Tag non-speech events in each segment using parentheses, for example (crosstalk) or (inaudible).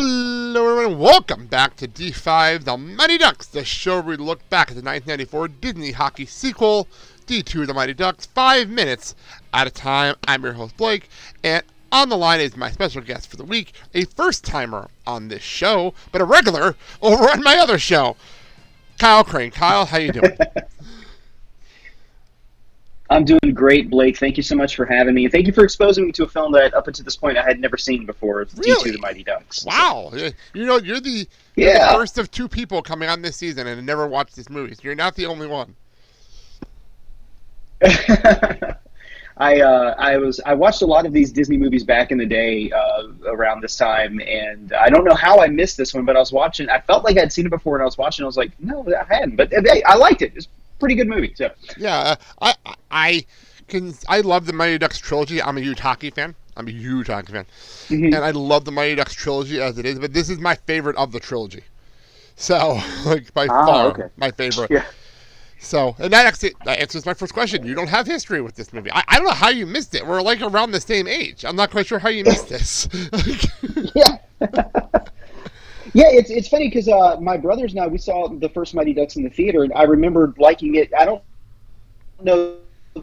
Hello, everyone. Welcome back to D5 The Mighty Ducks, the show where we look back at the 1994 Disney hockey sequel, D2 The Mighty Ducks, five minutes at a time. I'm your host, Blake, and on the line is my special guest for the week, a first timer on this show, but a regular over on my other show, Kyle Crane. Kyle, how you doing? (laughs) I'm doing great, Blake. Thank you so much for having me. And thank you for exposing me to a film that, up until this point, I had never seen before. It's Really? D2 The Mighty Ducks. wow. You know, you're the, you're Yeah. the first of two people coming on this season and never watched this movie. So you're not the only one. (laughs) I uh, I was I watched a lot of these Disney movies back in the day uh, around this time, and I don't know how I missed this one, but I was watching. I felt like I'd seen it before, and I was watching. I was like, no, I hadn't, but uh, hey, I liked it. It's pretty good movie. So Yeah, uh, I I- can I love the Mighty Ducks trilogy. I'm a huge hockey fan. I'm a huge hockey fan, Mhm. and I love the Mighty Ducks trilogy as it is. But this is my favorite of the trilogy. So, (laughs) like by Ah, far, okay. my favorite. yeah. So, and that actually that answers my first question. You don't have history with this movie. I, I don't know how you missed it. We're like around the same age. I'm not quite sure how you missed this. (laughs) yeah. (laughs) yeah, it's it's funny because uh, my brothers and I we saw the first Mighty Ducks in the theater, and I remember liking it. I don't know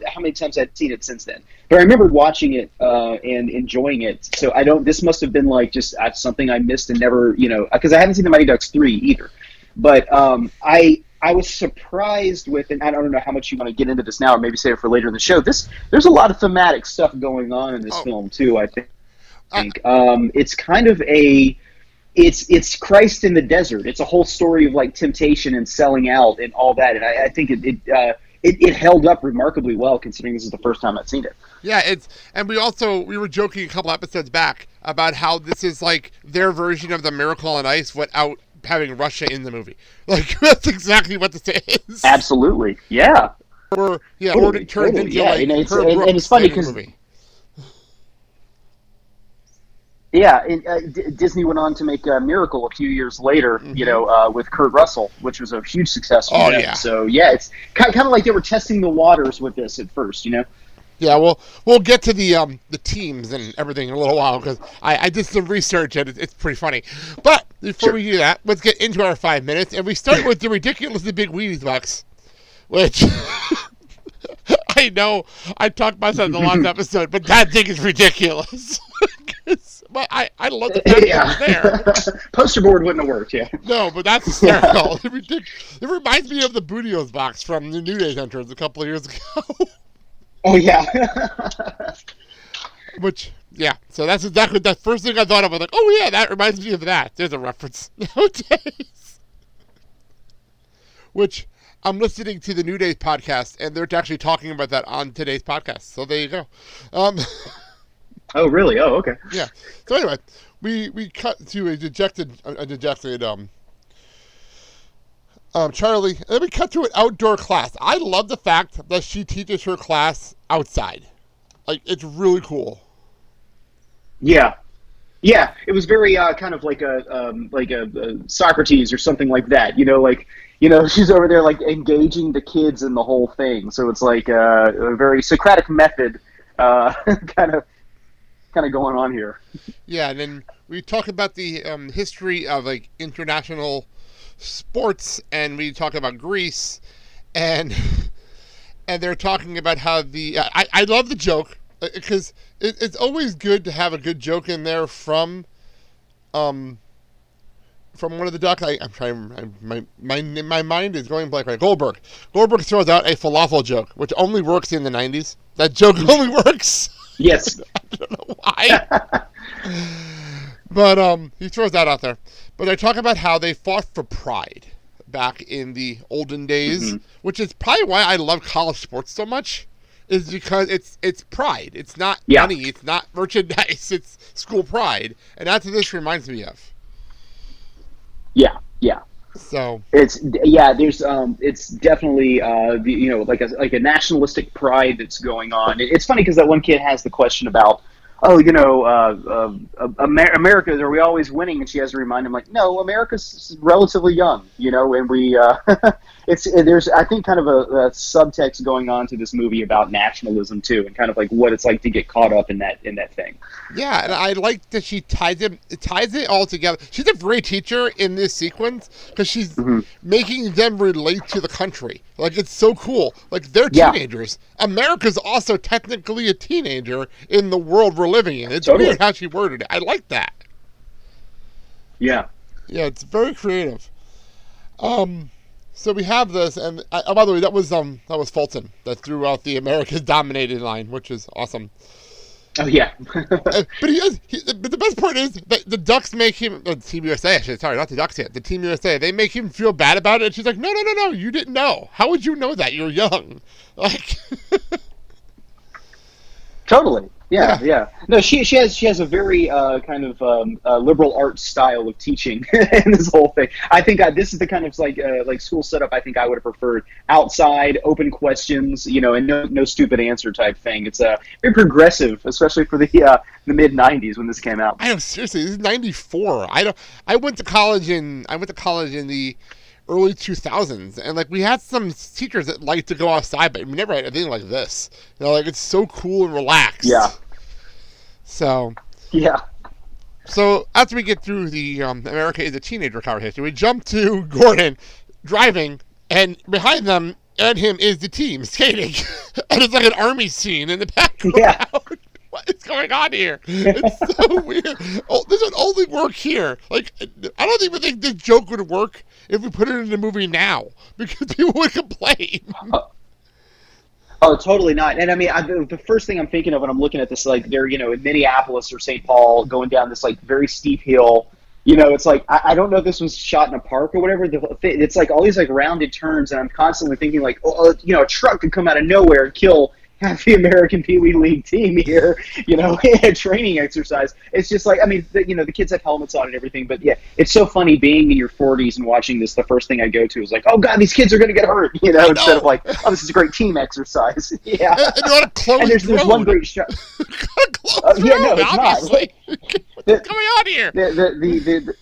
how many times I'd seen it since then, but I remember watching it uh, and enjoying it. So I don't. This must have been like just uh, something I missed and never, you know, because I haven't seen the Mighty Ducks three either. But um, I I was surprised with, and I don't know how much you want to get into this now, or maybe save it for later in the show. This there's a lot of thematic stuff going on in this Oh. film too. I think. Think. Um, it's kind of a it's it's Christ in the desert. It's a whole story of like temptation and selling out and all that. And I, I think it it, uh, it it held up remarkably well considering this is the first time I've seen it. Yeah, it's and we also we were joking a couple episodes back about how this is like their version of the Miracle on Ice without having Russia in the movie. (laughs) Like that's exactly what this is. Absolutely, yeah, Or yeah, or Totally, it turns totally, into yeah, like and it's- and- and it's funny in the 'cause- movie. Yeah. And, uh, D- Disney went on to make a Miracle a few years later, you Mhm. know, uh, with Kurt Russell, which was a huge success. For Oh, them. yeah. So yeah, it's kind of like they were testing the waters with this at first, you know. Yeah, well, we'll get to the um the teams and everything in a little while because I, I did some research and it, it's pretty funny. But before Sure. we do that, let's get into our five minutes and we start with the ridiculously big Wheaties box, which (laughs) I know I talked about that in the last (laughs) episode, but that thing is ridiculous. (laughs) but I I love the (laughs) fact it's there. (laughs) Poster board wouldn't have worked. Yeah. No, but that's hysterical. (laughs) it, it reminds me of the Booty-O's box from the New Day entrance a couple of years ago. Oh yeah. Which, yeah. So that's exactly the first thing I thought of. I was like, oh yeah, that reminds me of that. There's a reference nowadays. Which I'm listening to the New Days podcast, and they're actually talking about that on today's podcast. So there you go. Um, oh really? Oh okay. yeah. So anyway, we we cut to a dejected, a dejected um, um, Charlie. And then we cut to an outdoor class. I love the fact that she teaches her class outside. Like it's really cool. Yeah, yeah. It was very uh, kind of like a um, like a, a Socrates or something like that. You know, like you know, (laughs) she's over there like engaging the kids in the whole thing. So it's like uh, a very Socratic method, uh, (laughs) kind of kind of going on here. Yeah, and then we talk about the um, history of like international sports, and we talk about Greece, and (laughs) and they're talking about how the I, I love the joke. because it, it's always good to have a good joke in there from, um, from one of the ducks. I, I'm trying. I'm, my my my mind is going blank right. Goldberg. Goldberg throws out a falafel joke, which only works in the '90s. That joke (laughs) only works. Yes. (laughs) I don't know why. (laughs) but um, he throws that out there. But they talk about how they fought for pride back in the olden days, Mhm. which is probably why I love college sports so much. Is because it's it's pride. It's not Yeah. money. It's not (laughs) merchandise. It's school pride, and that's what this reminds me of. Yeah. Yeah. So It's yeah. There's um. It's definitely uh. You know, like a like a nationalistic pride that's going on. It's funny because that one kid has the question about. Oh, you know, uh, uh, Amer- America, are we always winning? And she has to remind him, like, no, America's relatively young, you know, and we, uh, (laughs) it's, there's, I think, kind of a, a subtext going on to this movie about nationalism, too, and kind of like what it's like to get caught up in that, in that thing. Yeah, and I like that she ties it ties it all together. She's a great teacher in this sequence because she's Mhm. making them relate to the country. Like it's so cool. Like they're Yeah. teenagers. America's also technically a teenager in the world we're living in. It's Totally. weird how she worded it. I like that. Yeah. Yeah, it's very creative. Um, so we have this, and uh, oh, by the way, that was um that was Fulton that threw out the America's (laughs) dominated line, which is awesome. Oh, yeah. (laughs) But he is. He, but the best part is that the Ducks make him. Uh, Team USA, actually. Sorry, not the Ducks yet. The Team USA. They make him feel bad about it. And she's like, "No, no, no, no. You didn't know. How would you know that? You're young." (laughs) Like, Totally. Yeah, yeah. No, she she has she has a very uh, kind of um, uh, liberal arts style of teaching (laughs) in this whole thing. I think I, this is the kind of like uh, like school setup I think I would have preferred. Outside, open questions, you know, and no no stupid answer type thing. It's uh, very progressive, especially for the uh, the mid '90s when this came out. I don't seriously. This is '94. I don't. I went to college in. I went to college in the early 2000s, and like we had some teachers that liked to go outside, but we never had anything like this. You know, like it's so cool and relaxed. Yeah. So. Yeah. So after we get through the um, America is a teenager conversation, we jump to (laughs) Gordon driving, and behind them and him is the team skating, (laughs) and it's like an army scene in the background. Yeah. (laughs) what is going on here? It's so (laughs) weird. Oh, this would only work here. Like, I don't even think this joke would work if we put it in the movie now because (laughs) people would complain. (laughs) Oh, totally not. And I mean, I, the, first thing I'm thinking of when I'm looking at this, like they're you know in Minneapolis or St. Paul, going down this like very steep hill. You know, it's like I, I don't know if this was shot in a park or whatever. The, it's like all these like rounded turns, and I'm constantly thinking like, oh, oh you know, a truck could come out of nowhere and kill half the American Pee Wee League team here. You know, (laughs) in a training exercise. It's just like I mean, the, you know, the kids have helmets on and everything, but yeah, it's so funny being in your 40s and watching this. The first thing I go to is like, oh god, these kids are going to get hurt. (laughs) You know, instead of like, oh, this is a great team exercise. (laughs) yeah. and and they're on a closed And there's, there's road. one great shot. closed Uh, yeah, no, it's not. obviously. The- What's going on here? The, the, the, the, the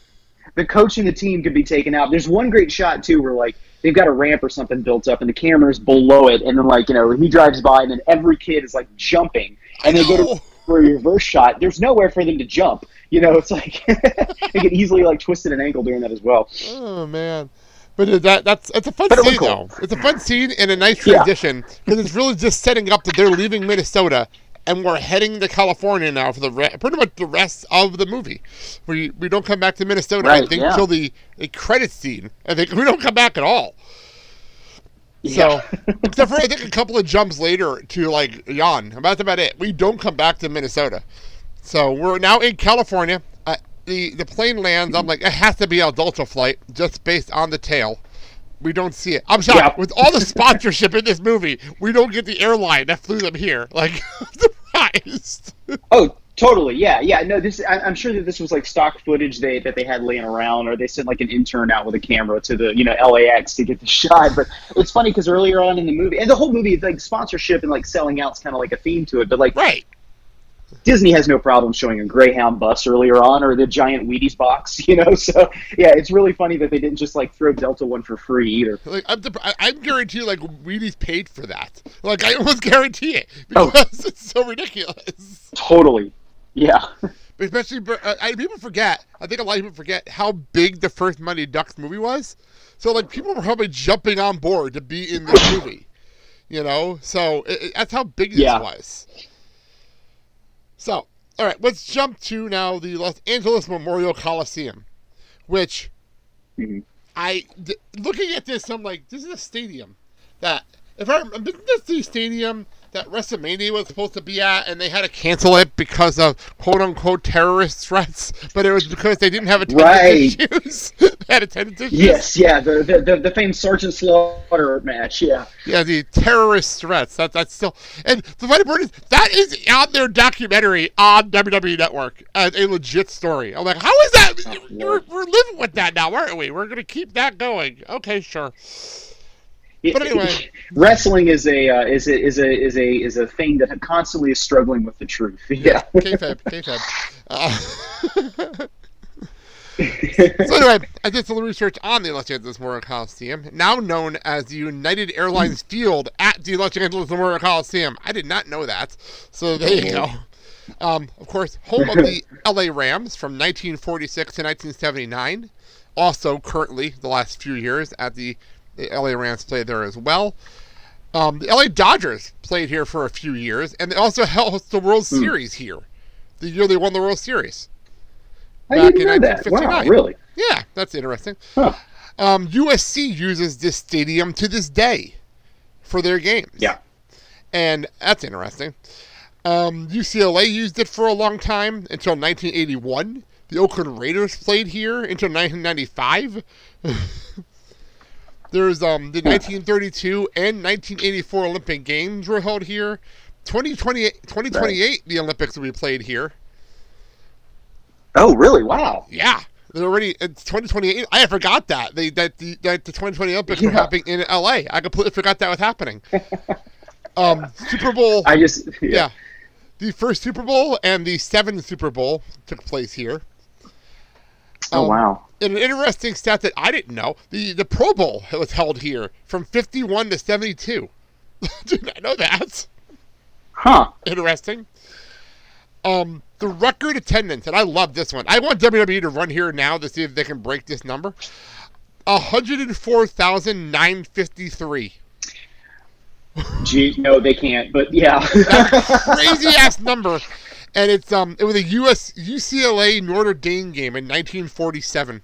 coach and the team could be taken out. There's one great shot, too, where, like, they've got a ramp or something built up and the camera's below it. And then, like, you know, he drives by and then every kid is, like, jumping. And they go to (laughs) for a reverse shot. There's nowhere for them to jump. You know, it's like (laughs) they could easily, like, twist an ankle doing that as well. Oh man. But uh, that that's it's a fun But it scene cool. though. It's a fun scene and a nice transition because it's really just setting up that they're leaving Minnesota and we're heading to California now for the re- pretty much the rest of the movie. We we don't come back to Minnesota I Right, think yeah. until the, the credit scene. I think we don't come back at all. So (laughs) except for I think a couple of jumps later to like Jan. That's about it. We don't come back to Minnesota. So we're now in California. Uh, the the plane lands. I'm like, it has to be a Delta flight, just based on the tail. We don't see it. I'm shocked. Yeah. With all the sponsorship in this movie, we don't get the airline that flew them here. Like, (laughs) surprised. Oh, totally. Yeah, yeah. No, this. I, I'm sure that this was like stock footage they that they had laying around, or they sent like an intern out with a camera to the you know LAX to get the (laughs) shot. But it's funny because earlier on in the movie, and the whole movie, like sponsorship and like selling out's kind of like a theme to it. But like right. Disney has no problem showing a Greyhound bus earlier on, or the giant Wheaties box. (laughs) You know, so yeah, it's really funny that they didn't just like throw Delta one for free either. Like I'm, I- I'm guarantee like Wheaties paid for that. Like I almost guarantee it Oh. because (laughs) it's so ridiculous. Totally. Yeah. (laughs) But Especially, uh, I, people forget. I think a lot of people forget how big the first Mighty Ducks movie was. So, like, people were probably jumping on board to be in this movie. You know, so it, it- that's how big this Yeah. was. So, all right, let's jump to now the Los Angeles Memorial Coliseum, which Mhm. I d- looking at this, I'm like, this is a stadium that if I remember, isn't this the stadium that WrestleMania was supposed to be at, and they had to cancel it because of quote unquote terrorist threats, but it was because they didn't have attendance Right. issues. (laughs) had attendance issues. Yes, yeah, the the, the, the famous Sergeant Slaughter match. Yeah. Yeah, the terrorist threats. That that's still and the funny part is that is on their documentary on WWE Network as a legit story. I'm like, how is that? Oh, we're, we're living with that now, aren't we? We're gonna keep that going. Okay, sure. But anyway. (laughs) wrestling is a uh, is a is a is a is a thing that constantly is struggling with the truth. (laughs) Yeah. Kayfabe, kayfabe. Uh, (laughs) so anyway, I did some research on the Los Angeles Memorial Coliseum, now known as the United Airlines Field at the Los Angeles Memorial Coliseum. I did not know that, so there you go. Um, of course, home of the LA Rams from 1946 to 1979. Also, currently, the last few years at the, the LA Rams play there as well. Um, the LA Dodgers played here for a few years, and they also (laughs) held the World Series here. The year they won the World Series. I Back in know that. Wow, 1959. really? Yeah, that's interesting. Huh. Um, USC uses this stadium to this day for their games. Yeah. And that's interesting. Um, UCLA used it for a long time until 1981. The Oakland Raiders played here until 1995. (laughs) There's um, the 1932 and 1984 Olympic Games were held here. 2028, 2028 the Olympics will be played here. Oh, really? Wow. Yeah, they're already it's 2028. I forgot that they that the that the 2020 Olympics were happening in LA. I completely forgot that was happening. (laughs) um, Super Bowl, I just yeah. the first Super Bowl and the seventh Super Bowl took place here. Oh Um, wow. And an interesting stat that I didn't know: the the Pro Bowl was held here from 51 to 72. (laughs) Did not know that. Huh. Interesting. Um, the record attendance, and I love this one. I want WWE to run here now to see if they can break this number. 104,953. Gee, no, they can't. But yeah. Crazy ass (laughs) number. And it's um it was a US UCLA Notre Dame game in 1947.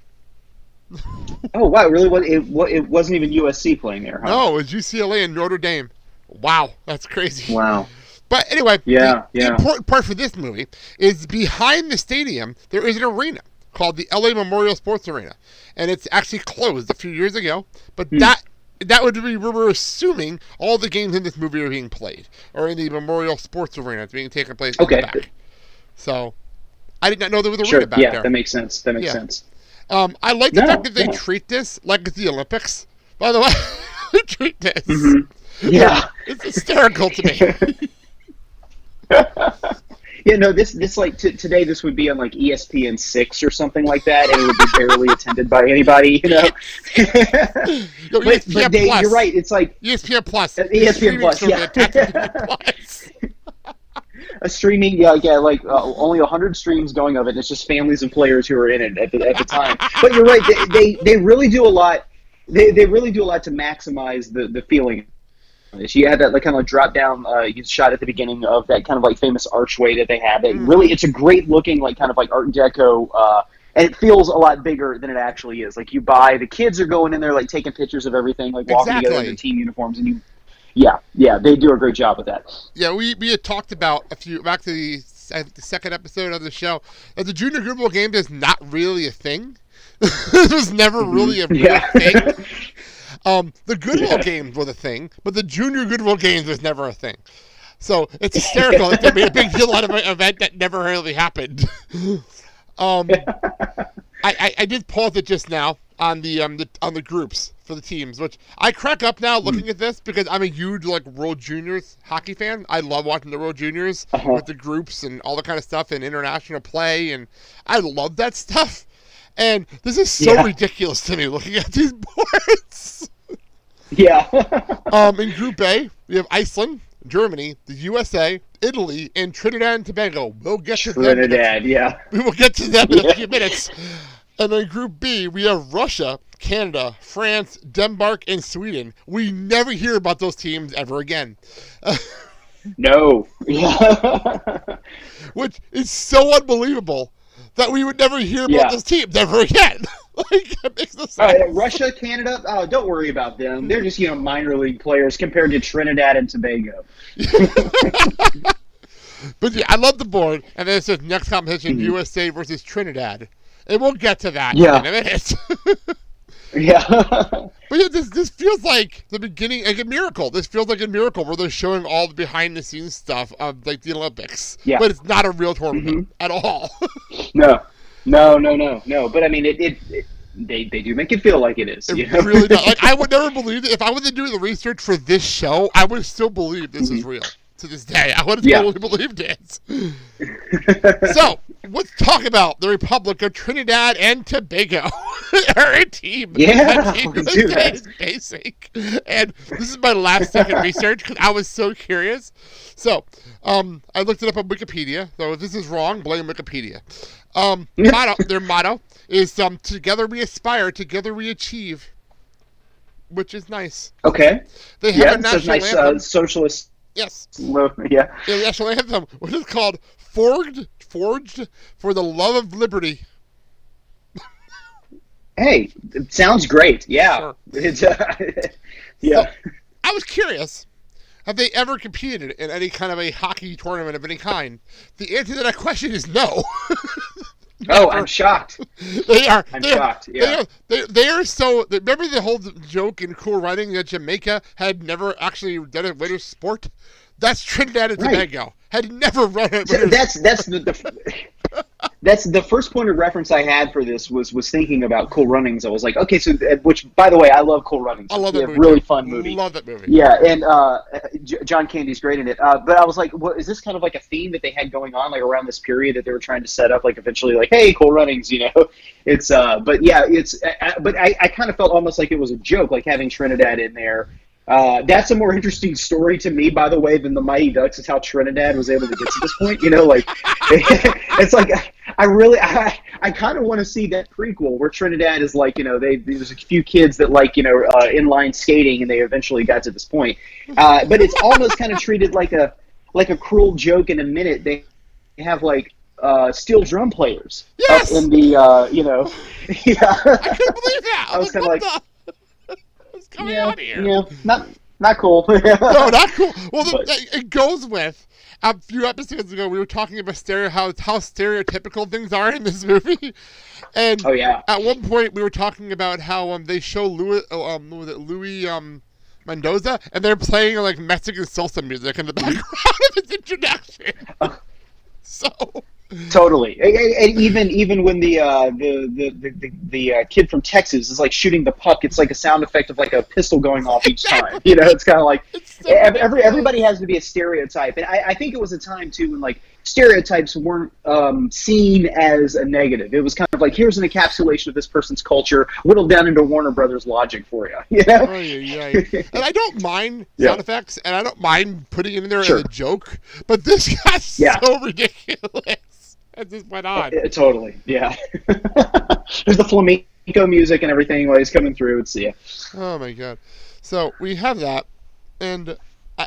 oh wow, really? What it it wasn't even USC playing there, huh? No, it was UCLA and Notre Dame. Wow, that's crazy. Wow. But anyway, Yeah, the, the yeah. important part for this movie is behind the stadium there is an arena called the LA Memorial Sports Arena, and it's actually closed a few years ago. But Hmm. that that would be we're assuming all the games in this movie are being played or in the Memorial Sports Arena. It's being taken place in Okay. the back. So I did not know there was a Sure. arena back Yeah, there. that makes sense. That makes Yeah. sense. Um, I like the No, fact that they no. treat this like it's the Olympics. By the way, (laughs) they treat this. Mhm. Yeah. It's hysterical to me. (laughs) (laughs) Yeah, no, this this like t- today this would be on like ESPN six or something like that, and it would be barely (laughs) attended by anybody, you know. (laughs) No, but ESPN but they, Plus. you're right. It's like ESPN Plus. Uh, ESPN Plus, yeah. attached to ESPN Plus. (laughs) a streaming, yeah, yeah, like uh, only hundred streams going of it. And it's just families and players who are in it at the, at the time. but you're right. They, they they really do a lot. They, they really do a lot to maximize the the feeling. You had that like kind of like drop down uh, you shot at the beginning of that kind of like famous archway that they had. That really, it's a great looking like kind of like Art Deco. Uh, and it feels a lot bigger than it actually is. Like you buy, the kids are going in there like taking pictures of everything, like walking together in Exactly. team uniforms, and you, yeah, yeah, they do a great job with that. Yeah, we, we had talked about a few back to the, the second episode of the show that the Junior Goodwill game is not really a thing. (laughs) it was never really a real Yeah. thing. (laughs) Um, the Goodwill Yeah. games were the thing, but the Junior Goodwill games was never a thing. So it's hysterical that they made a big deal out of an event that never really happened. (laughs) um, (laughs) I, I, I did pause it just now on the um the, on the groups for the teams, which I crack up now looking at this because I'm a huge like World Juniors hockey fan. I love watching the World Juniors Uh-huh. with the groups and all the kind of stuff and international play, and I love that stuff. And this is so Yeah. ridiculous to me looking at these (laughs) boards. Yeah. (laughs) um, in Group A, we have Iceland, Germany, the USA, Italy, and Trinidad and Tobago. We'll get to them. Trinidad, yeah. (laughs) we will get to them in a few minutes. And then Group B, we have Russia, Canada, France, Denmark, and Sweden. We never hear about those teams ever again. No. Yeah. which is so unbelievable that we would never hear about Yeah. this team never again. (laughs) like makes no sense. Russia, Canada, oh, don't worry about them. They're just you know minor league players compared to Trinidad and Tobago. (laughs) But yeah, I love the board, and then it says next competition Mhm. USA versus Trinidad, and we'll get to that Yeah. in a minute. (laughs) Yeah. (laughs) but yeah, this this feels like the beginning, like a miracle. This feels like a miracle where they're showing all the behind the scenes stuff of like the Olympics. Yeah. But it's not a real tournament Mhm. at all. (laughs) no. No, no, no, no. But I mean, it, it, it they they do make it feel like it is. It you know? really does. Like I would (laughs) never believe it if I wasn't doing the research for this show. I would still believe this is real to this day. I would have. Yeah. totally believed it. (laughs) so let's talk about the Republic of Trinidad and Tobago. (laughs) They're a team. Yeah, That team let's do is that. basic. And this is my last second research because I was so curious. So um, I looked it up on Wikipedia. So if this is wrong, blame Wikipedia. Um, (laughs) motto, their motto is um, "Together we aspire, together we achieve," which is nice. okay. They have Yeah, a a national nice anthem. uh, socialist. Yes, lo- Yeah. a national anthem, which is called "Forged, Forged for the Love of Liberty." Hey, it sounds great. Yeah. Sure. (laughs) Uh, yeah. I was curious. Have they ever competed in any kind of a hockey tournament of any kind? The answer to that question is no. (laughs) Oh, I'm shocked. (laughs) they are. I'm they are- shocked, They yeah. are, they, they are so. Remember the whole joke in Cool Running that Jamaica had never actually done a winter sport? That's Trinidad and Right. Tobago had never run a So that's that's the, the (laughs) that's the first point of reference I had for this was was thinking about Cool Runnings. I was like, okay, so uh, which by the way, I love Cool Runnings. I love that a movie. really fun movie. I love that movie. Yeah, and uh, J- John Candy's great in it. Uh, but I was like, what, is this kind of like a theme that they had going on, like around this period that they were trying to set up, like eventually, like, hey, Cool Runnings, you know? (laughs) It's, uh, but yeah, it's, uh, uh, but I, I kind of felt almost like it was a joke, like having Trinidad in there. Uh, that's a more interesting story to me, by the way, than the Mighty Ducks. Is how Trinidad was able to get to this point. You know, like (laughs) it's like I really, I, I kind of want to see that prequel where Trinidad is like, you know, they there's a few kids that like, you know, uh, inline skating, and they eventually got to this point. Uh, but it's almost kind of treated like a like a cruel joke. In a minute, they have like uh, steel drum players Yes! up in the, uh, you know, (laughs) yeah. I couldn't believe that. I, was, like, kinda like- the? What's coming yeah, on here? yeah, not not cool. (laughs) no, not cool. Well, the, But- it it goes with a few episodes ago we were talking about stereo how how stereotypical things are in this (laughs) movie, and oh yeah. at one point we were talking about how um they show Louis oh, um was it Louis um Mendoza and they're playing like Mexican salsa music in the (laughs) background of his introduction. so Totally, and, and- and even even when the uh, the the the, the, the uh, kid from Texas is like shooting the puck, it's like a sound effect of like a pistol going off each time. You know, it's kind of like so every everybody has to be a stereotype, and I, I think it was a time too when like stereotypes weren't um, seen as a negative. It was kind of like here's an encapsulation of this person's culture, whittled down into Warner Brothers logic for you. (laughs) You know? Oh, yeah, yeah. And I don't mind Yeah. sound effects, and I don't mind putting it in there Sure. as a joke, but this (laughs) got Yeah. so ridiculous as just went on. Yeah, totally, yeah. (laughs) There's the flamenco music and everything while he's coming through. It's yeah. Oh my god! So we have that, and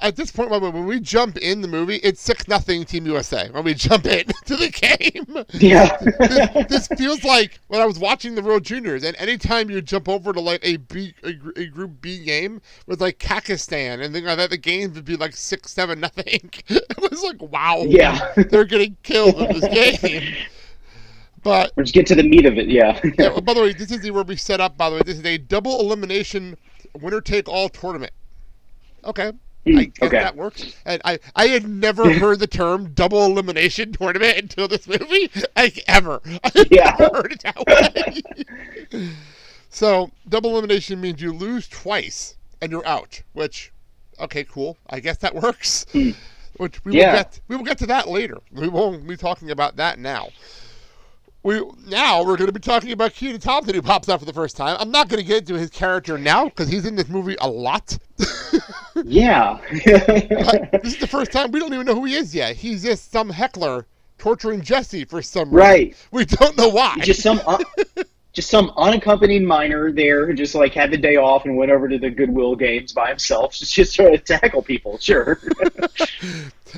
at this point, when we jump in the movie, it's six nothing Team USA. When we (laughs) jump in (laughs) to the game, Yeah. this, this feels like when I was watching the World Juniors, and anytime you jump over to like a B, a, a Group B game with like Kazakhstan and things like that, the games would be like six, seven, (laughs) nothing. It was like, wow, Yeah. they're getting killed in this game. But Let's get to the meat of it. Yeah. yeah, by the way, this is the where we set up. By the way, this is a double elimination winner take all tournament. Okay. Hmm, I guess okay. that works. And I, I had never (laughs) heard the term double elimination (laughs) tournament until this movie. Like ever. (laughs) I Yeah. never heard it that way. so double elimination means you lose twice and you're out. Which, okay, cool. I guess that works. Hmm. Which we will get we will get to that later. We won't be talking about that now. We now we're going to be talking about Kenan Thompson who pops up for the first time. I'm not going to get into his character now because he's in this movie a lot. (laughs) Yeah. This is the first time we don't even know who he is yet. He's just some heckler torturing Jesse for some reason. right. We don't know why. Just some uh, just some unaccompanied minor there who just like had the day off and went over to the Goodwill games by himself (laughs) just to tackle people. Sure. (laughs)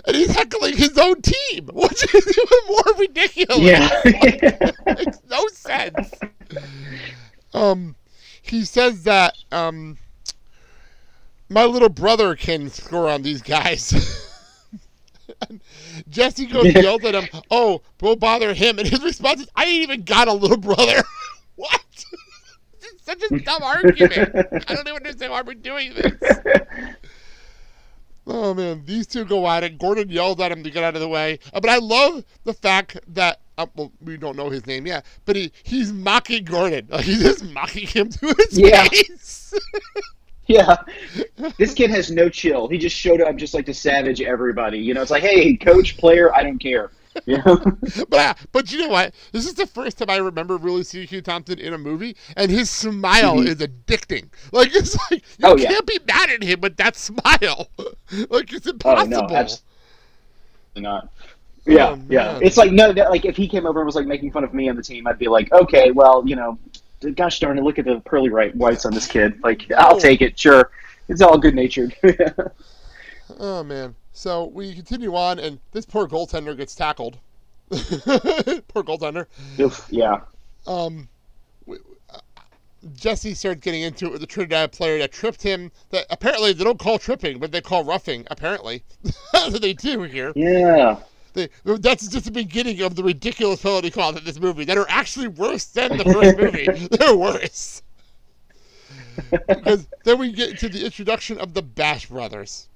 and he's heckling his own team, which is (laughs) even more ridiculous. yeah. makes no sense. Um, he says that um, my little brother can score on these guys. And Jesse goes yells at him, "Oh, we'll bother him," and his response is, "I ain't even got a little brother." What? (laughs) This is such a dumb argument. I don't even understand why we're doing this. (laughs) Oh man, these two go at it. Gordon yells at him to get out of the way. Uh, but I love the fact that uh, well, we don't know his name yet, but he he's mocking Gordon. Like he's just mocking him to his Yeah. face. (laughs) Yeah. This kid has no chill. He just showed up just like to savage everybody. You know, it's like, hey, coach, player, I don't care. (laughs) Know? (laughs) but uh, but you know what? This is the first time I remember really seeing Kenan Thompson in a movie, and his smile Mhm. is addicting. Like it's like you Oh, can't be mad at him with that smile. (laughs) like it's impossible. Oh no, absolutely not. Yeah, Oh, yeah. It's like no, no, like if he came over and was like making fun of me and the team, I'd be like, okay, well, you know, gosh darn it, look at the pearly right whites on this kid. Like, I'll Oh. take it, sure. It's all good natured. Oh man. So we continue on, and this poor goaltender gets tackled. (laughs) poor goaltender. yeah. Um, w- uh, Jesse starts getting into it with the Trinidad player that tripped him. That apparently they don't call tripping, but they call roughing. Apparently, (laughs) that's what they do here. Yeah. They, that's just the beginning of the ridiculous penalty calls in this movie that are actually worse than the first (laughs) movie. They're worse. because then we get to the introduction of the Bash Brothers.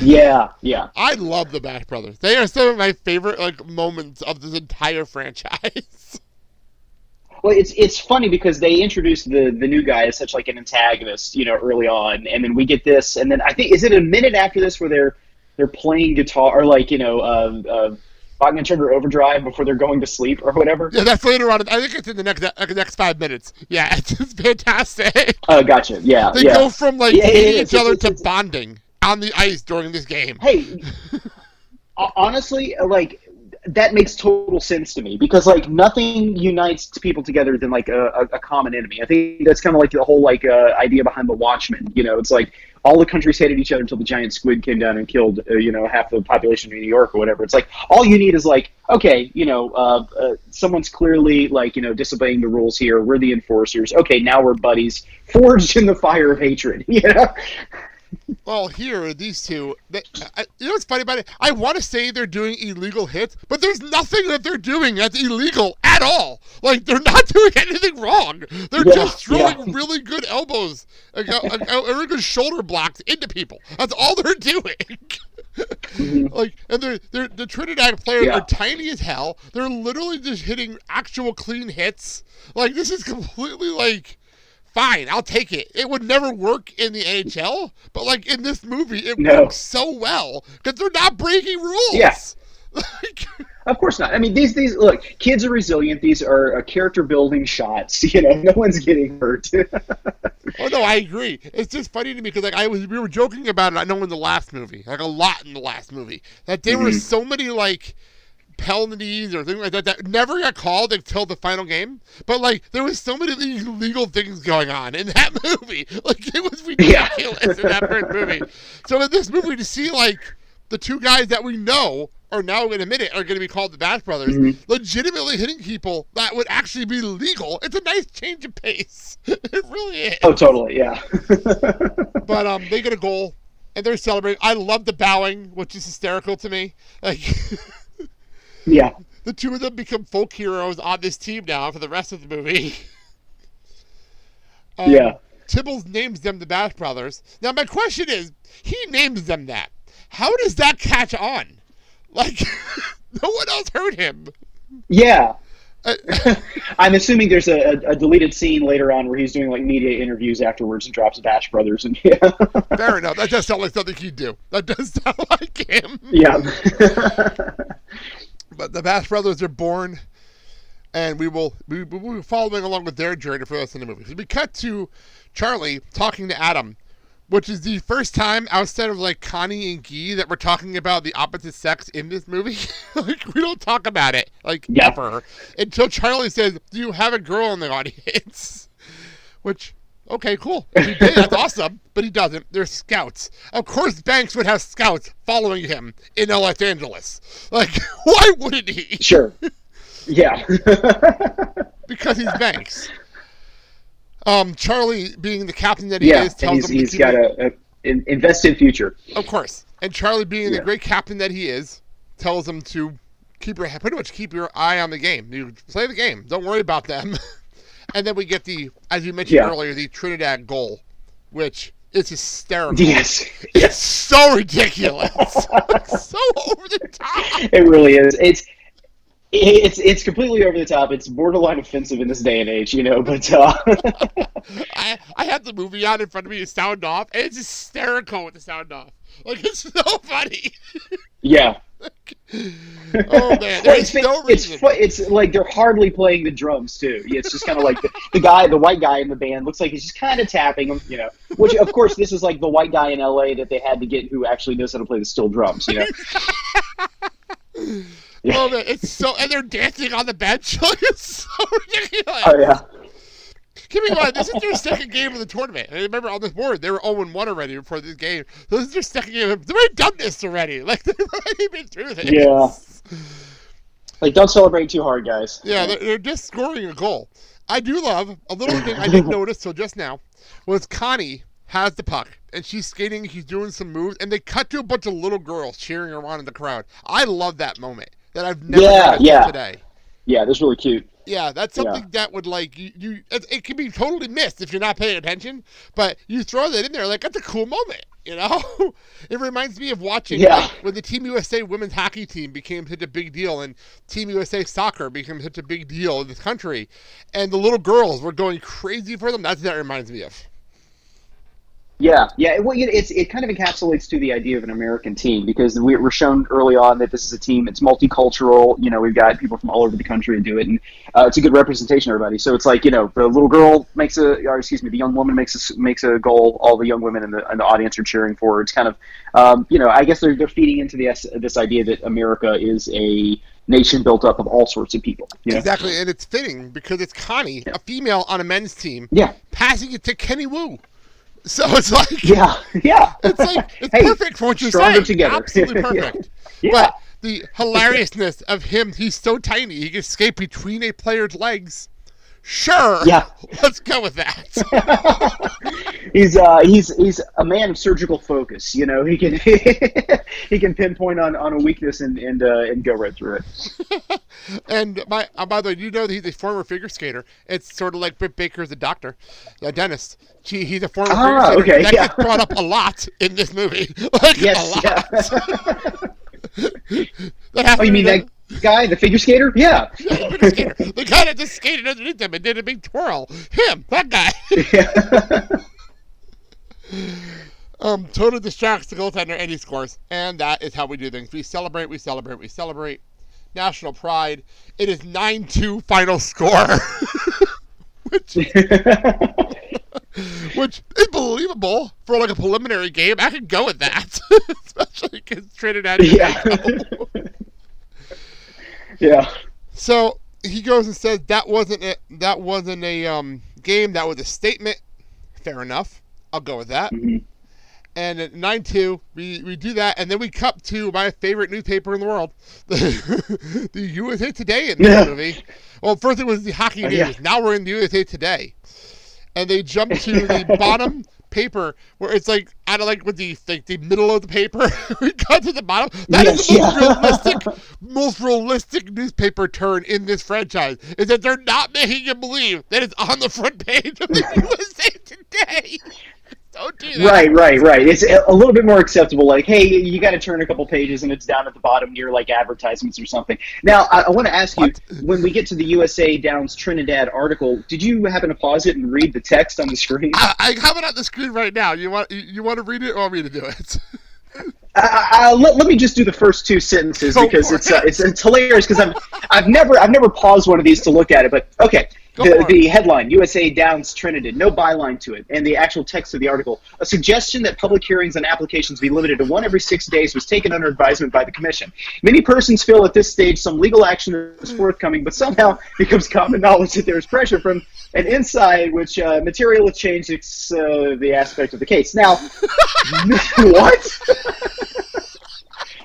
Yeah. Yeah. (laughs) I love the Bash Brothers. They are some of my favorite like moments of this entire franchise. (laughs) Well, it's it's funny because they introduced the the new guy as such like an antagonist, you know, early on, and then we get this, and then I think is it a minute after this where they're they're playing guitar or like you know, uh, uh, Bachman-Turner Overdrive before they're going to sleep or whatever. yeah, that's later on. I think it's in the next uh, next five minutes. Yeah, (laughs) it's, fantastic. Oh, gotcha. Yeah, They yeah. go from like Yeah, hating each it's- other it's- to it's- bonding on the ice during this game. hey (laughs) honestly like that makes total sense to me because like nothing unites people together than like a, a, common enemy. I think that's kind of like the whole like uh, idea behind the watchmen you know? It's like all the countries hated each other until the giant squid came down and killed uh, you know half the population of new york or whatever. It's like all you need is like okay you know uh, uh, someone's clearly like you know disobeying the rules here. We're the enforcers. Okay now we're buddies. Forged in the fire of hatred (laughs) you know Well, here are these two. They, I, you know what's funny about it? I want to say they're doing illegal hits, but there's nothing that they're doing that's illegal at all. Like they're not (laughs) doing anything wrong. They're Yeah, just throwing yeah. really good elbows, like, uh, uh, really good shoulder blocks into people. That's all they're (laughs) doing. like, and they're, they're the Trinidad players Yeah. are tiny as hell. They're literally just hitting actual clean hits. Like this is completely like fine, I'll take it. It would never work in the NHL, but like in this movie, it No. works so well because they're not breaking rules. Yeah. (laughs) Like, Of course not. I mean, these these look, kids are resilient. These are uh, character building shots. (laughs) You know, no one's getting hurt. (laughs) oh no, I agree. It's just funny to me because like I was, we were joking about it. I know in the last movie, like a lot in the last movie, that there were Mhm. so many like penalties or things like that that never got called until the final game. But like there was so many illegal things going on in that (laughs) movie. Like it was (laughs) Yeah. ridiculous in that first movie. So in this movie to see like the two guys that we know are now in a minute are going to be called the Bash Brothers, Mhm. legitimately hitting people that would actually be legal. It's a nice change of pace. (laughs) it really is. oh, totally. Yeah. But um, they get a goal and they're celebrating. I love the bowing, which is hysterical to me. Like yeah. the two of them become folk heroes on this team now for the rest of the movie. (laughs) Um, Yeah. Tibbles names them the Bash Brothers. Now my question is, he names them that. How does that catch on? Like, (laughs) no one else heard him. Yeah. Uh, (laughs) I'm assuming there's a, a, a deleted scene later on where he's doing like media interviews afterwards and drops Bash Brothers and yeah. fair enough. That does sound like something he'd do. That does sound like him. yeah. But the Bash Brothers are born, and we will we will be following along with their journey for us in the movie. So we cut to Charlie talking to Adam which is the first time outside of like Connie and Guy that we're talking about the opposite sex in this movie. (laughs) like we don't talk about it like Yep. ever until Charlie says, "Do you have a girl in the audience?" (laughs) Which okay, cool. He did, that's (laughs) awesome. But he doesn't. They're scouts. Of course, Banks would have scouts following him in Los Angeles. Like, (laughs) why wouldn't he? Sure. Yeah. (laughs) Because he's Banks. Um, Charlie, being the captain that he yeah. is, And tells he's, him he's got a, a in- invested future. Of course. And Charlie, being the great captain that he is, tells him to keep your pretty much keep your eye on the game. You play the game. Don't worry about them. and then we get the, as you mentioned Yeah. earlier, the Trinidad goal, which is hysterical. Yes. It's so ridiculous. (laughs) so over the top. It really is. It's it's it's completely over the top. It's borderline offensive in this day and age, you know. But uh, (laughs) I I have the movie on in front of me, the sound off, and it's hysterical with the sound off. Like it's so funny. (laughs) yeah, (laughs) oh man, there's it's, no it's reason. fu- it's like they're hardly playing the drums too. It's just kind of like the, the guy, the white guy in the band, looks like he's just kind of tapping them, you know. Which of course this is like the white guy in L.A. that they had to get who actually knows how to play the steel drums, you know. (laughs) Oh man, it's so and they're dancing on the bench. (laughs) It's so ridiculous. Oh yeah, Keep in mind, this is their second game of the tournament. And remember on this board, they were 0 1 already before this game. So this is their second game. They've already done this already. (laughs) Like they've already been through this. Yeah. like don't celebrate too hard, guys. Yeah, they're, they're just scoring a goal. I do love a little thing I didn't (laughs) notice till just now was Connie has the puck and she's skating. She's doing some moves, and they cut to a bunch of little girls cheering her on in the crowd. I love that moment that I've never Yeah, yeah. today. Yeah, that's really cute. Yeah, that's Yeah. something that would like you. you it, it can be totally missed if you're not paying attention, but you throw that in there, like that's a cool moment. You know, (laughs) it reminds me of watching Yeah. like, when the Team USA women's hockey team became such a big deal, and Team USA soccer became such a big deal in this country, and the little girls were going crazy for them. That's what that reminds me of. Yeah, yeah. Well, it's it kind of encapsulates to the idea of an American team because we, we're shown early on that this is a team. It's multicultural. You know, we've got people from all over the country to do it, and uh, it's a good representation of everybody. So it's like you know, the little girl makes a, or excuse me, the young woman makes a makes a goal. All the young women in the in the audience are cheering for. her. It's kind of, um, you know, I guess they're they're feeding into this this idea that America is a nation built up of all sorts of people. You know? Exactly, and it's fitting because it's Connie, a female on a men's team, Yeah, passing it to Kenny Wu. So it's like yeah, yeah. It's like it's Hey, perfect for what you're saying. together. Absolutely (laughs) perfect. (laughs) Yeah. But the hilariousness of him, he's so tiny, he can skate between a player's legs. Sure. Yeah. (laughs) Let's go with that. (laughs) he's uh he's he's a man of surgical focus. You know, he can (laughs) he can pinpoint on, on a weakness and and uh, and go right through it. and by uh, by the way, you know that he's a former figure skater. It's sort of like Britt Baker's a doctor, a dentist. He's a former Ah, figure skater. okay, that yeah. gets brought up a lot in this movie. Like a Yes. lot. Yeah. That oh, you mean that guy, the figure skater? Yeah. (laughs) figure skater. The guy that just skated underneath them and did a big twirl. Him, that guy. (laughs) um, totally distracts the goaltender and he scores. And that is how we do things. We celebrate, we celebrate, we celebrate. National pride. It is 9 2 final score. (laughs) which, which is believable for like a preliminary game. I could go with that. Especially because Trinidad. yeah. Yeah. So he goes and says that wasn't a, that wasn't a um, game. That was a statement. Fair enough. I'll go with that. Mhm. And at nine two, we, we do that, and then we cut to my favorite newspaper in the world, (laughs) the, USA Today in this Yeah. movie. Well, first it was the Hockey Oh, News. yeah. Now we're in the USA Today, and they jump to (laughs) the bottom paper where it's like out of like with the like the middle of the paper. (laughs) we got to the bottom. That is Yes, the most yeah. realistic, (laughs) most realistic newspaper turn in this franchise. Is that they're not making you believe that it's on the front page of the (laughs) USA Today. Don't do that. Right, right, right. It's a a little bit more acceptable. Like, hey, you got to turn a couple pages, and it's down at the bottom near like advertisements or something. Now, I, I want to ask you: when we get to the USA Downs Trinidad article, did you happen to pause it and read the text on the screen? I, I have it on the screen right now. You want you, you want to read it or want me to do it? (laughs) Uh, let, let me just do the first two sentences because it's, uh, it's it's hilarious because I've I've never I've never paused one of these to look at it. But okay, Go the, the headline USA Downs Trinidad, no byline to it, and the actual text of the article. A suggestion that public hearings on applications be limited to one every six days was taken under advisement by the Commission. Many persons feel at this stage some legal action is forthcoming, but somehow (laughs) it becomes common knowledge that there is pressure from an inside which uh, materially changes uh, the aspect of the case. Now, (laughs) (laughs) what?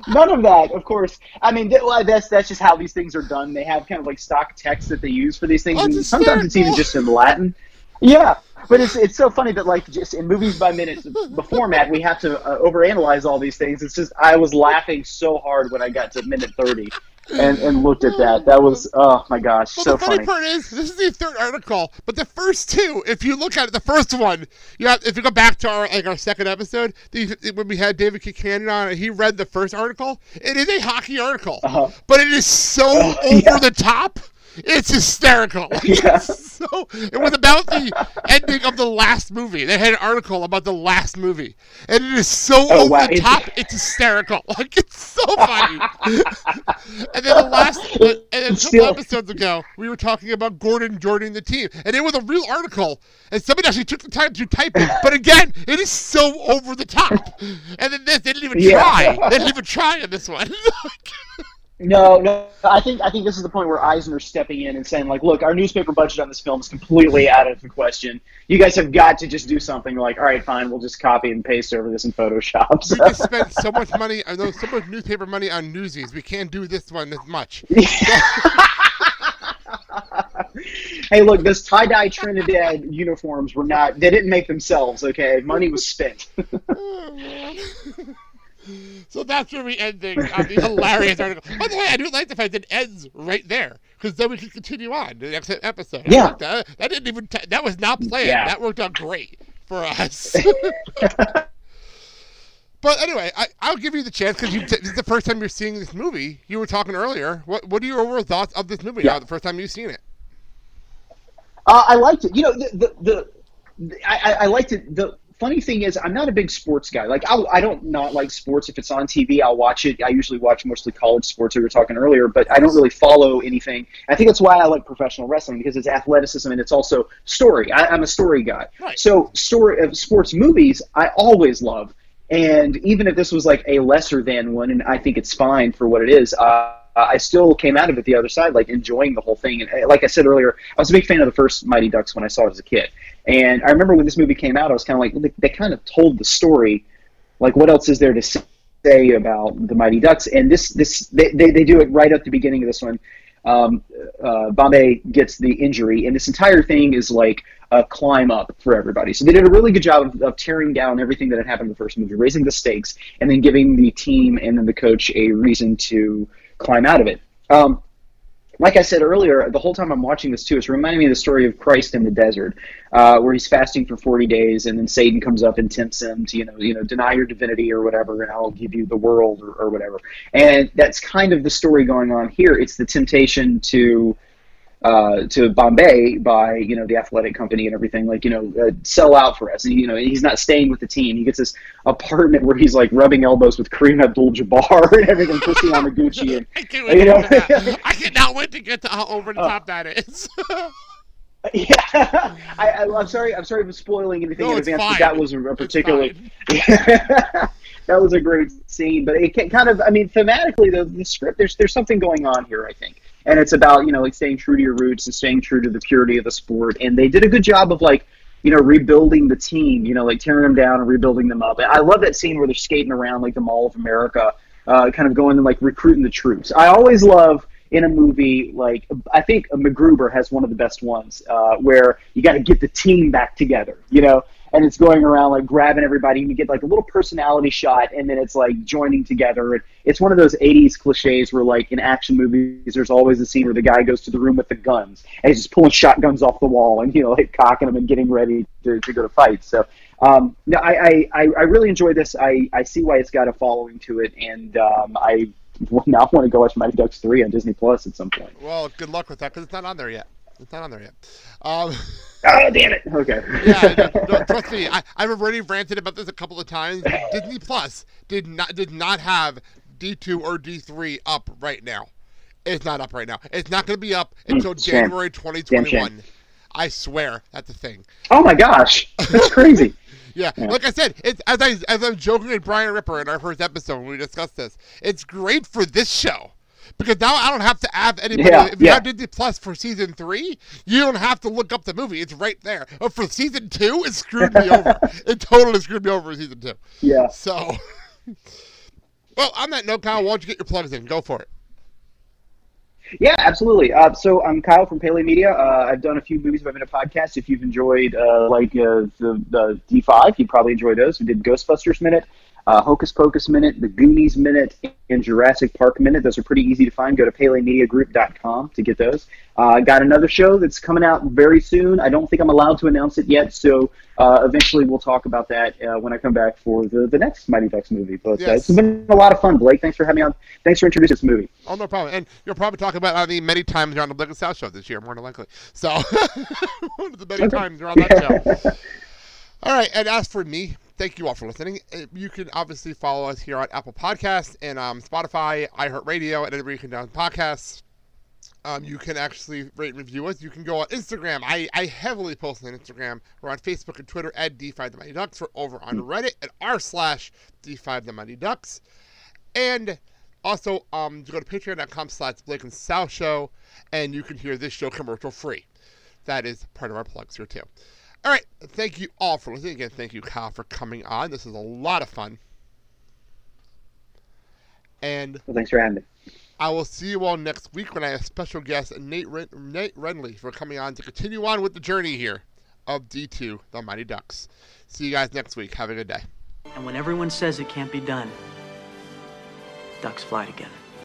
None of that, of course. I mean, that's that's just how these things are done. They have kind of like stock text that they use for these things, Oh, and sometimes it's even just in Latin. Yeah, but it's it's so funny that like just in movies by minutes, (laughs) the format we have to uh, overanalyze all these things. It's just I was laughing so hard when I got to minute thirty and and looked at that. That was oh my gosh, Well, so the funny, funny. part is, this is the third article, but the first two, if you look at it, the first one, you have, if you go back to our like our second episode, the, when we had David Buchanan on, and he read the first article. It is a hockey article, Uh-huh. but it is so (laughs) over yeah. the top. It's hysterical. (laughs) Yeah. (laughs) so it was about the ending of the last movie. They had an article about the last movie, and it is so Oh, over wow. the top. It's hysterical. (laughs) Like it's so funny. and then the last, and then a couple episodes ago, we were talking about Gordon joining the team, and it was a real article, and somebody actually took the time to type it. But again, it is so over the top. And then this, they didn't even Yeah. try. They didn't even try in this one. No, no. I think I think this is the point where Eisner's stepping in and saying, like, look, our newspaper budget on this film is completely out of the question. You guys have got to just do something. Like, all right, fine, we'll just copy and paste over this in Photoshop. we just (laughs) spent so much money, I know so much newspaper money on Newsies. We can't do this one as much. (laughs) hey, look, those tie dye Trinidad uniforms were not. They didn't make themselves. Okay, money was spent. (laughs) Oh, So that's where we ending on the hilarious article. By the way, I do like the fact that it ends right there because then we can continue on to the next episode. Yeah. like that. that didn't even. T- that was not planned. Yeah. That worked out great for us. (laughs) but anyway, I, I'll give you the chance because this is the first time you're seeing this movie. You were talking earlier. What What are your overall thoughts of this movie? Yeah. Now, the first time you've seen it. Uh, I liked it. You know, the the, the, I- I liked it. The funny thing is, I'm not a big sports guy. Like, I, I don't not like sports. If it's on TV, I'll watch it. I usually watch mostly college sports. We were talking earlier, but I don't really follow anything. I think that's why I like professional wrestling because it's athleticism and it's also story. I, I'm a story guy. Right. So, story of sports movies, I always love. And even if this was like a lesser than one, and I think it's fine for what it is, uh, I still came out of it the other side, like enjoying the whole thing. And uh, like I said earlier, I was a big fan of the first Mighty Ducks when I saw it as a kid. And I remember when this movie came out, I was kind of like, they, they kind of told the story. Like, what else is there to say about the Mighty Ducks? And this, this, they, they, they do it right at the beginning of this one. Um, uh, Bombay gets the injury, and this entire thing is like a climb up for everybody. So they did a really good job of, of tearing down everything that had happened in the first movie, raising the stakes, and then giving the team and then the coach a reason to climb out of it. Um, like I said earlier, the whole time I'm watching this too, it's reminding me of the story of Christ in the desert, uh, where he's fasting for 40 days, and then Satan comes up and tempts him to, you know, you know, deny your divinity or whatever, and I'll give you the world or, or whatever. And that's kind of the story going on here. It's the temptation to uh, to Bombay by you know the athletic company and everything like you know uh, sell out for us and you know he's not staying with the team he gets this apartment where he's like rubbing elbows with Kareem Abdul-Jabbar (laughs) and everything Kristi Yamaguchi and (laughs) I can't wait You know? that. (laughs) I cannot wait to get to how over the Oh. top that is. yeah I, I, I'm sorry I'm sorry for spoiling anything No, in advance fine. but that was a particularly that was a great scene but it can kind of I mean thematically the, the script there's there's something going on here I think and it's about you know like staying true to your roots and staying true to the purity of the sport. And they did a good job of like you know rebuilding the team you know like tearing them down and rebuilding them up. I love that scene where they're skating around like the mall of america uh, kind of going and like recruiting the troops. I always love in a movie like i think MacGruber has one of the best ones uh, where you got to get the team back together you know and it's going around like grabbing everybody and you get like a little personality shot and then it's like joining together. It's one of those 80s cliches where like in action movies there's always a scene where the guy goes to the room with the guns and he's just pulling shotguns off the wall and you know like cocking them and getting ready to, to go to fight. So um, no, I, I, I really enjoy this. I, I see why it's got a following to it and um, I (laughs) now want to go watch Mighty Ducks 3 on Disney Plus at some point. Well, good luck with that because it's not on there yet. It's not on there yet. Um, (laughs) oh damn it okay (laughs) yeah, no, (laughs) no, trust me. I, I've already ranted about this a couple of times. Disney Plus did not did not have D two or D three up right now. It's not up right now. It's not going to be up until shame. January 2021. I swear that's a thing. Oh my gosh, that's crazy. Yeah. Yeah. like I said, it's as I as I'm joking with Brian Ripper in our first episode when we discussed this. It's great for this show because now I don't have to have anybody. Yeah, if you yeah. have Disney Plus for season three, you don't have to look up the movie; it's right there. But for season two, it screwed me over. (laughs) It totally screwed me over for season two. Yeah. So, (laughs) well, on that note, Kyle, why don't you get your plugs in? Go for it. Yeah, absolutely. Uh, so I'm Kyle from Paley Media. Uh, I've done a few movies. I've been a podcast. If you've enjoyed uh, like uh, the, the D5, you'd probably enjoy those. We did Ghostbusters Minute, uh, Hocus Pocus Minute, The Goonies Minute, and Jurassic Park Minute. Those are pretty easy to find. Go to PaleyMediaGroup.com to get those. Uh, got another show that's coming out very soon. I don't think I'm allowed to announce it yet, so uh, eventually we'll talk about that uh, when I come back for the, the next Mighty Ducks movie. But uh, Yes. it's been a lot of fun, Blake. Thanks for having me on. Thanks for introducing this movie. Oh, no problem. And you'll probably talk about the many times you're on the Blake and South show this year, more than likely. So, (laughs) one of the many Okay. times you're on that show. (laughs) All right, and as for me, thank you all for listening. Uh, You can obviously follow us here on Apple Podcasts and um, Spotify, iHeartRadio, and anywhere you can download podcasts. Um, you can actually rate and review us. You can go on Instagram. I, I heavily post on Instagram. We're on Facebook and Twitter at D5 The Mighty Ducks. We're over on Reddit at r slash D5 The Mighty Ducks. And also, um, go to patreon.com slash Blake and South Show, and you can hear this show commercial free. That is part of our plugs here, too. All right. Thank you all for listening. Again, thank you, Kyle, for coming on. This is a lot of fun. And Well, thanks for having me. I will see you all next week when I have special guest Nate, Ren- Nate Renly for coming on to continue on with the journey here of D2, the Mighty Ducks. See you guys next week. Have a good day. And when everyone says it can't be done, ducks fly together.